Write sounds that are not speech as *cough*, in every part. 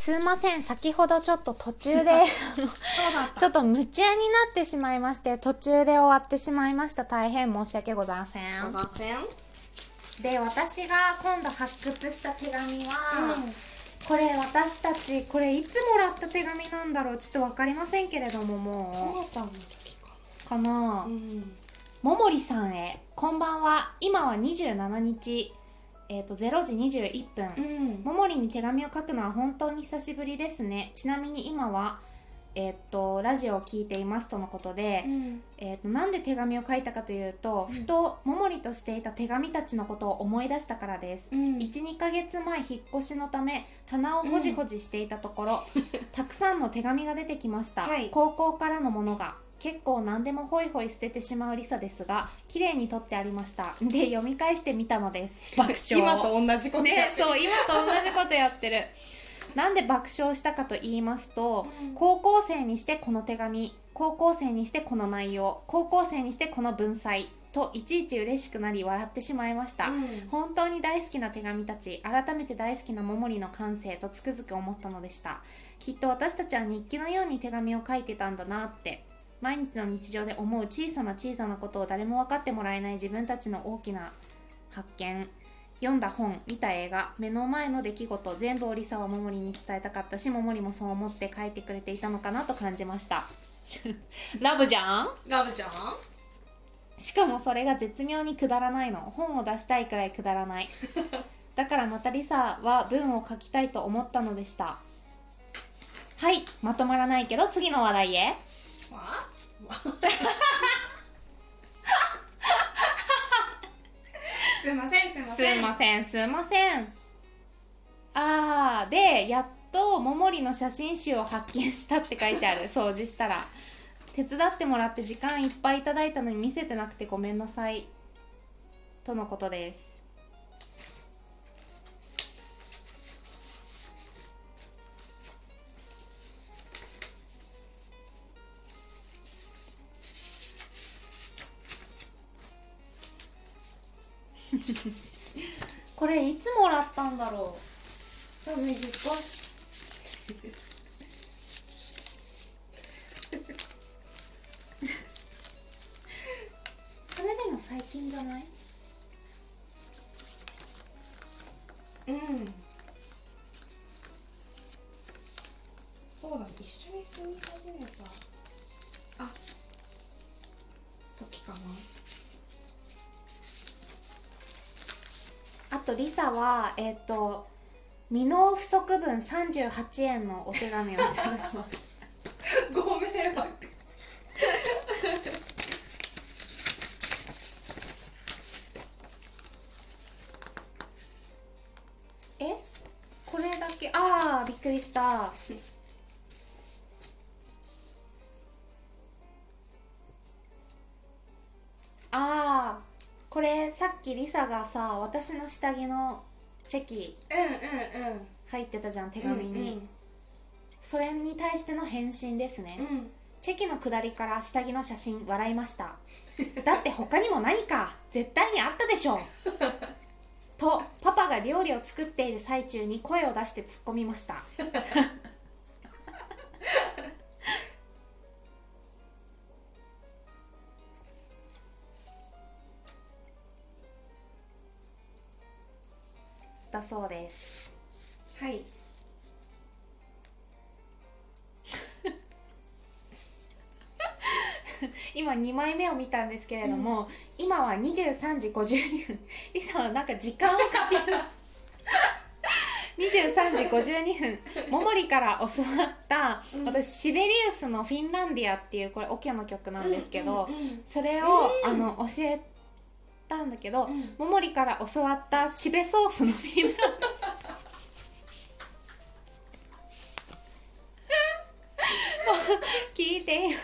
すいません先ほどちょっと途中で *laughs* ちょっと夢中になってしまいまして途中で終わってしまいました。大変申し訳ございません。ございません。で私が今度発掘した手紙は、これ私たちこれいつもらった手紙なんだろうちょっと分かりませんけれどももかなたんの時かうかな、うん。ももりさんへ。こんばんは。今は27日えっ、と0時21分、うん。ももりに手紙を書くのは本当に久しぶりですね。ちなみに今はえっ、とラジオを聞いていますとのことで、うん。えー、となんで手紙を書いたかというと、うん。ふとももりとしていた手紙たちのことを思い出したからです、うん。12ヶ月前引っ越しのため棚をほじほじしていたところ、たくさんの手紙が出てきました、はい。高校からのものが結構何でもホイホイ捨ててしまうリサですが綺麗に取ってありました。で読み返してみたのです。爆笑今と同じことねやってる。そう今と同じことやってる。なんで爆笑したかと言いますと、うん。高校生にしてこの手紙高校生にしてこの内容高校生にしてこの文才といちいち嬉しくなり笑ってしまいました、うん。本当に大好きな手紙たち改めて大好きな桃李の感性とつくづく思ったのでした。きっと私たちは日記のように手紙を書いてたんだなって毎日の日常で思う小さな小さなことを誰も分かってもらえない自分たちの大きな発見。読んだ本見た映画目の前の出来事全部をリサは桃李に伝えたかったし桃李もそう思って書いてくれていたのかなと感じました。*laughs* ラブじゃん？ラブちゃん？しかもそれが絶妙にくだらないの。本を出したいくらいくだらない。*laughs* だからまたリサは文を書きたいと思ったのでした。はいまとまらないけど次の話題へ。わすいませんすいますせん。いませんすいません。あーでやっと桃李の写真集を発見したって書いてある。*laughs* 掃除したら。手伝ってもらって時間いっぱいいただいたのに見せてなくてごめんなさい。とのことです *laughs* これいつもらったんだろ多分引っ越しう。*laughs* それでも最近じゃない？うん。そうだ一緒に住み始めた。あ時かなリサはえっ、と未納不足分38円のお手紙を。いただきますご迷惑 *laughs* え？これだけ。ああびっくりした。これさっきリサがさ私の下着のチェキうんうんうん。入ってたじゃん手紙に、それに対しての返信ですね、うん。うんチェキの下りから下着の写真笑いました。だって他にも何か絶対にあったでしょ。うとパパが料理を作っている最中に声を出して突っ込みましただそうです。はい。*laughs* 今2枚目を見たんですけれども、今は23時52分。*laughs* リサはなんか時間をかけた23 *laughs* 時52分。桃李から教わった、うん。私シベリウスの「フィンランディア」っていうこれオケの曲なんですけど、うんうんうん。それを、うん。あの教えたんだけど、うん。桃李から教わったシベソースのフィンランディア聞いています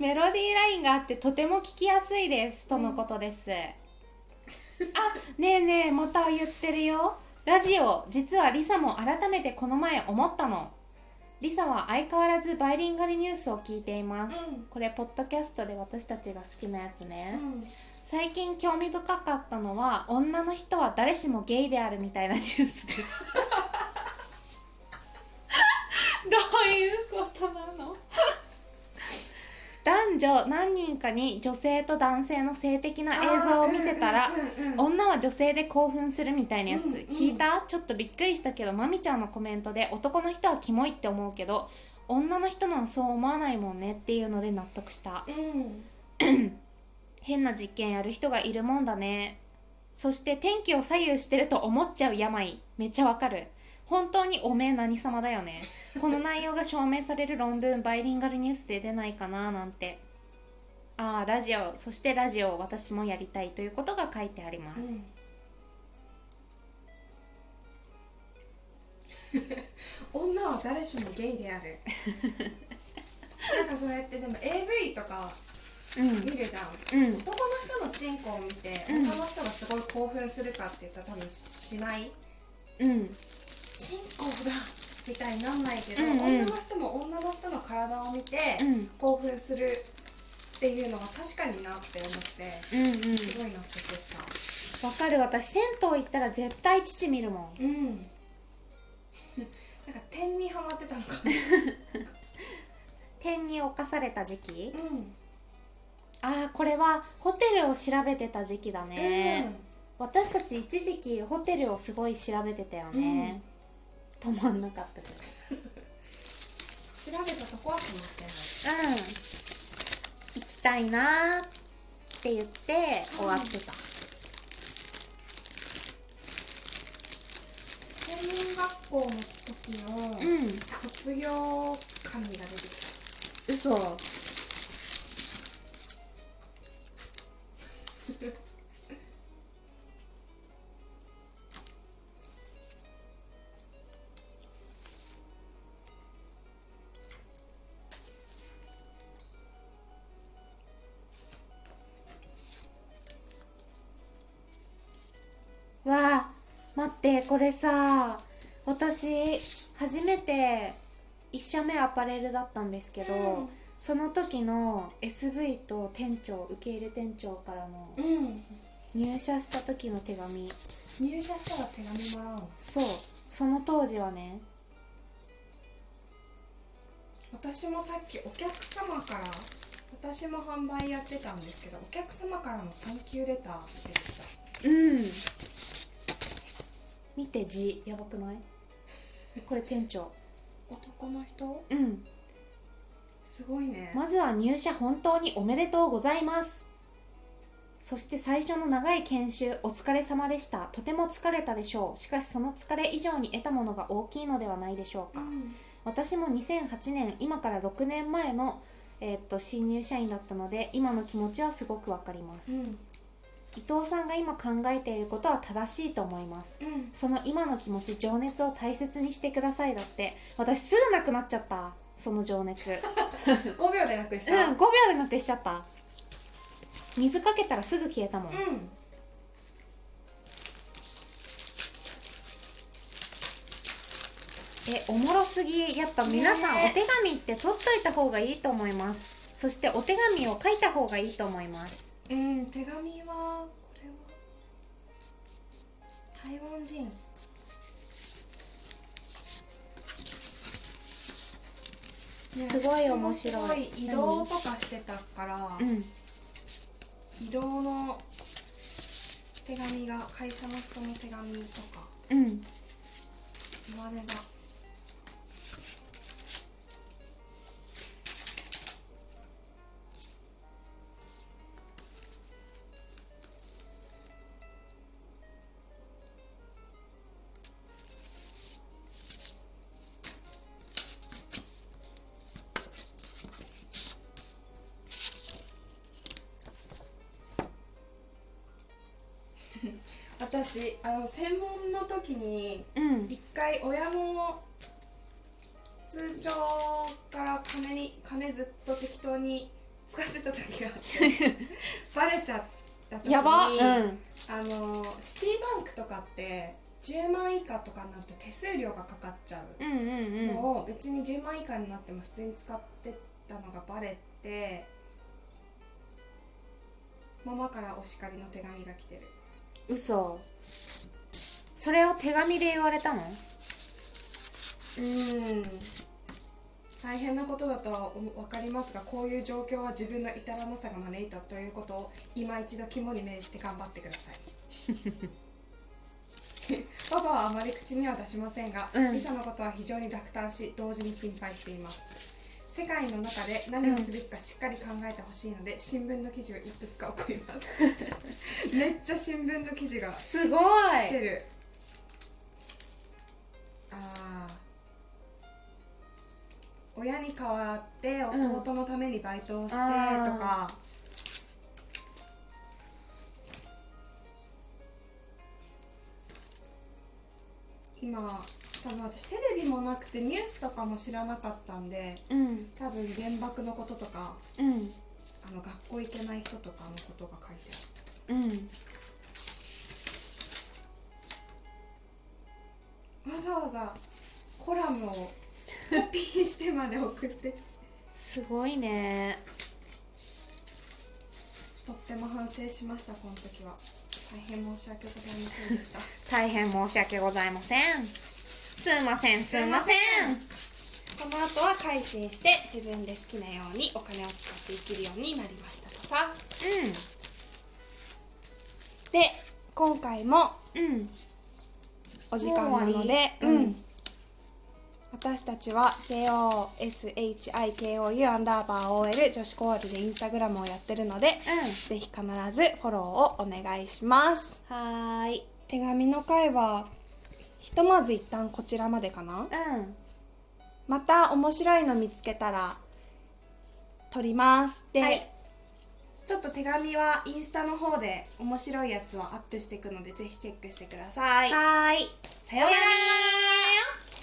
メロディーラインがあってとても聞きやすいです。とのことです、あねえねえまた言ってるよ。ラジオ実はリサも改めてこの前思ったの。リサは相変わらずバイリンガルニュースを聞いています、うん。これポッドキャストで私たちが好きなやつね、うん最近興味深かったのは女の人は誰しもゲイであるみたいなニュースです。*laughs* どういうことなの？男女何人かに女性と男性の性的な映像を見せたら、女は女性で興奮するみたいなやつ、うんうん、聞いた？ちょっとびっくりしたけどまみちゃんのコメントで男の人はキモいって思うけど女の人のはそう思わないもんねっていうので納得した。うん。変な実験やる人がいるもんだね。そして天気を左右してると思っちゃう病。めっちゃわかる。本当におめえ何様だよね。この内容が証明される論文バイリンガルニュースで出ないかななんて。ああラジオ。そしてラジオを私もやりたいということが書いてあります、うん。*laughs* 女は誰しもゲイである。なんかそうやってでも AV とかうん見るじゃん。うん。男の人のチンコを見てうん。女の人がすごい興奮するかって言ったら多分ししない？うん。チンコだみたいになんないけど、うんうん。女の人も女の人の体を見てうん。興奮するっていうのが確かになって思ってうんうん。すごい納得した。わかる。私銭湯行ったら絶対父見るもん。うん。*laughs* なんか点にはまってたのか *laughs* 天に侵された時期？なうんああこれはホテルを調べてた時期だね、私たち一時期ホテルをすごい調べてたよね、止まんなかったけど *laughs* 調べたとこは止まってないうん。行きたいなーって言って終わってた、専門学校の時のうん。卒業紙が出てきた。嘘わあ待ってこれさ私初めて1社目アパレルだったんですけど、その時の SV と店長受け入れ店長からのうん、うん、入社した時の手紙。入社したら手紙もらうの？そう。その当時はね私もさっきお客様から私も販売やってたんですけどお客様からのサンキューレターって出てきた。うん見て字。やばくない？これ店長。男の人？うん。すごいね、まずは入社本当におめでとうございます。そして最初の長い研修お疲れ様でした。とても疲れたでしょう。しかしその疲れ以上に得たものが大きいのではないでしょうか、うん。私も2008年今から6年前の、えーっと新入社員だったので今の気持ちはすごくわかります。うん伊藤さんが今考えていることは正しいと思います。うん。その今の気持ち情熱を大切にしてくださいだって。私すぐなくなっちゃった。その情熱。*laughs* 5秒でなくした？うん5秒でなくしちゃった。水かけたらすぐ消えたもん、うん。えおもろすぎやっぱ皆さんねお手紙って取っといた方がいいと思います。そしてお手紙を書いた方がいいと思いますうん手紙はこれは台湾人。ねすごい面白い。移動とかしてたから、うん。移動の手紙が会社の人の手紙とかうん。言われが *laughs* 私あの専門の時にうん。一回親の通帳から金に金ずっと適当に使ってた時があって *laughs* バレちゃった時にやば。うん。あのシティバンクとかって10万以下とかになると手数料がかかっちゃうのを別に10万以下になっても普通に使ってたのがバレてママからお叱りの手紙が来てる嘘。それを手紙で言われたの？うん。大変なことだとは分かりますがこういう状況は自分の至らなさが招いたということを今一度肝に銘じて頑張ってください。*laughs* パパはあまり口には出しませんが、うん。リサのことは非常に落胆し同時に心配しています世界の中で何をすべきかしっかり考えてほしいので、新聞の記事をいくつか送ります。*laughs* めっちゃ新聞の記事がすごい。来てる。あー。親に代わって弟のためにバイトをしてとか、今多分私テレビもなくてニュースとかも知らなかったんでうん。多分原爆のこととかうん。あの学校行けない人とかのことが書いてあるうん。わざわざコラムをコピーしてまで送って。すごいね。とっても反省しましたこの時は。大変申し訳ございませんでした。*laughs* 大変申し訳ございませんすいませんすいません。この後は改心して自分で好きなようにお金を使って生きるようになりましたとさ。で今回もうん。うんお時間なのでもうん、うん。私たちは JOSHIKOU アンダーバー OL 女子コールでインスタグラムをやってるので、ぜひ必ずフォローをお願いします。はーい。手紙の回はひとまず一旦こちらまでかな？うん。また面白いの見つけたら撮ります。で、はい。ちょっと手紙はインスタの方で面白いやつはアップしていくのでぜひチェックしてください。はーいさようなら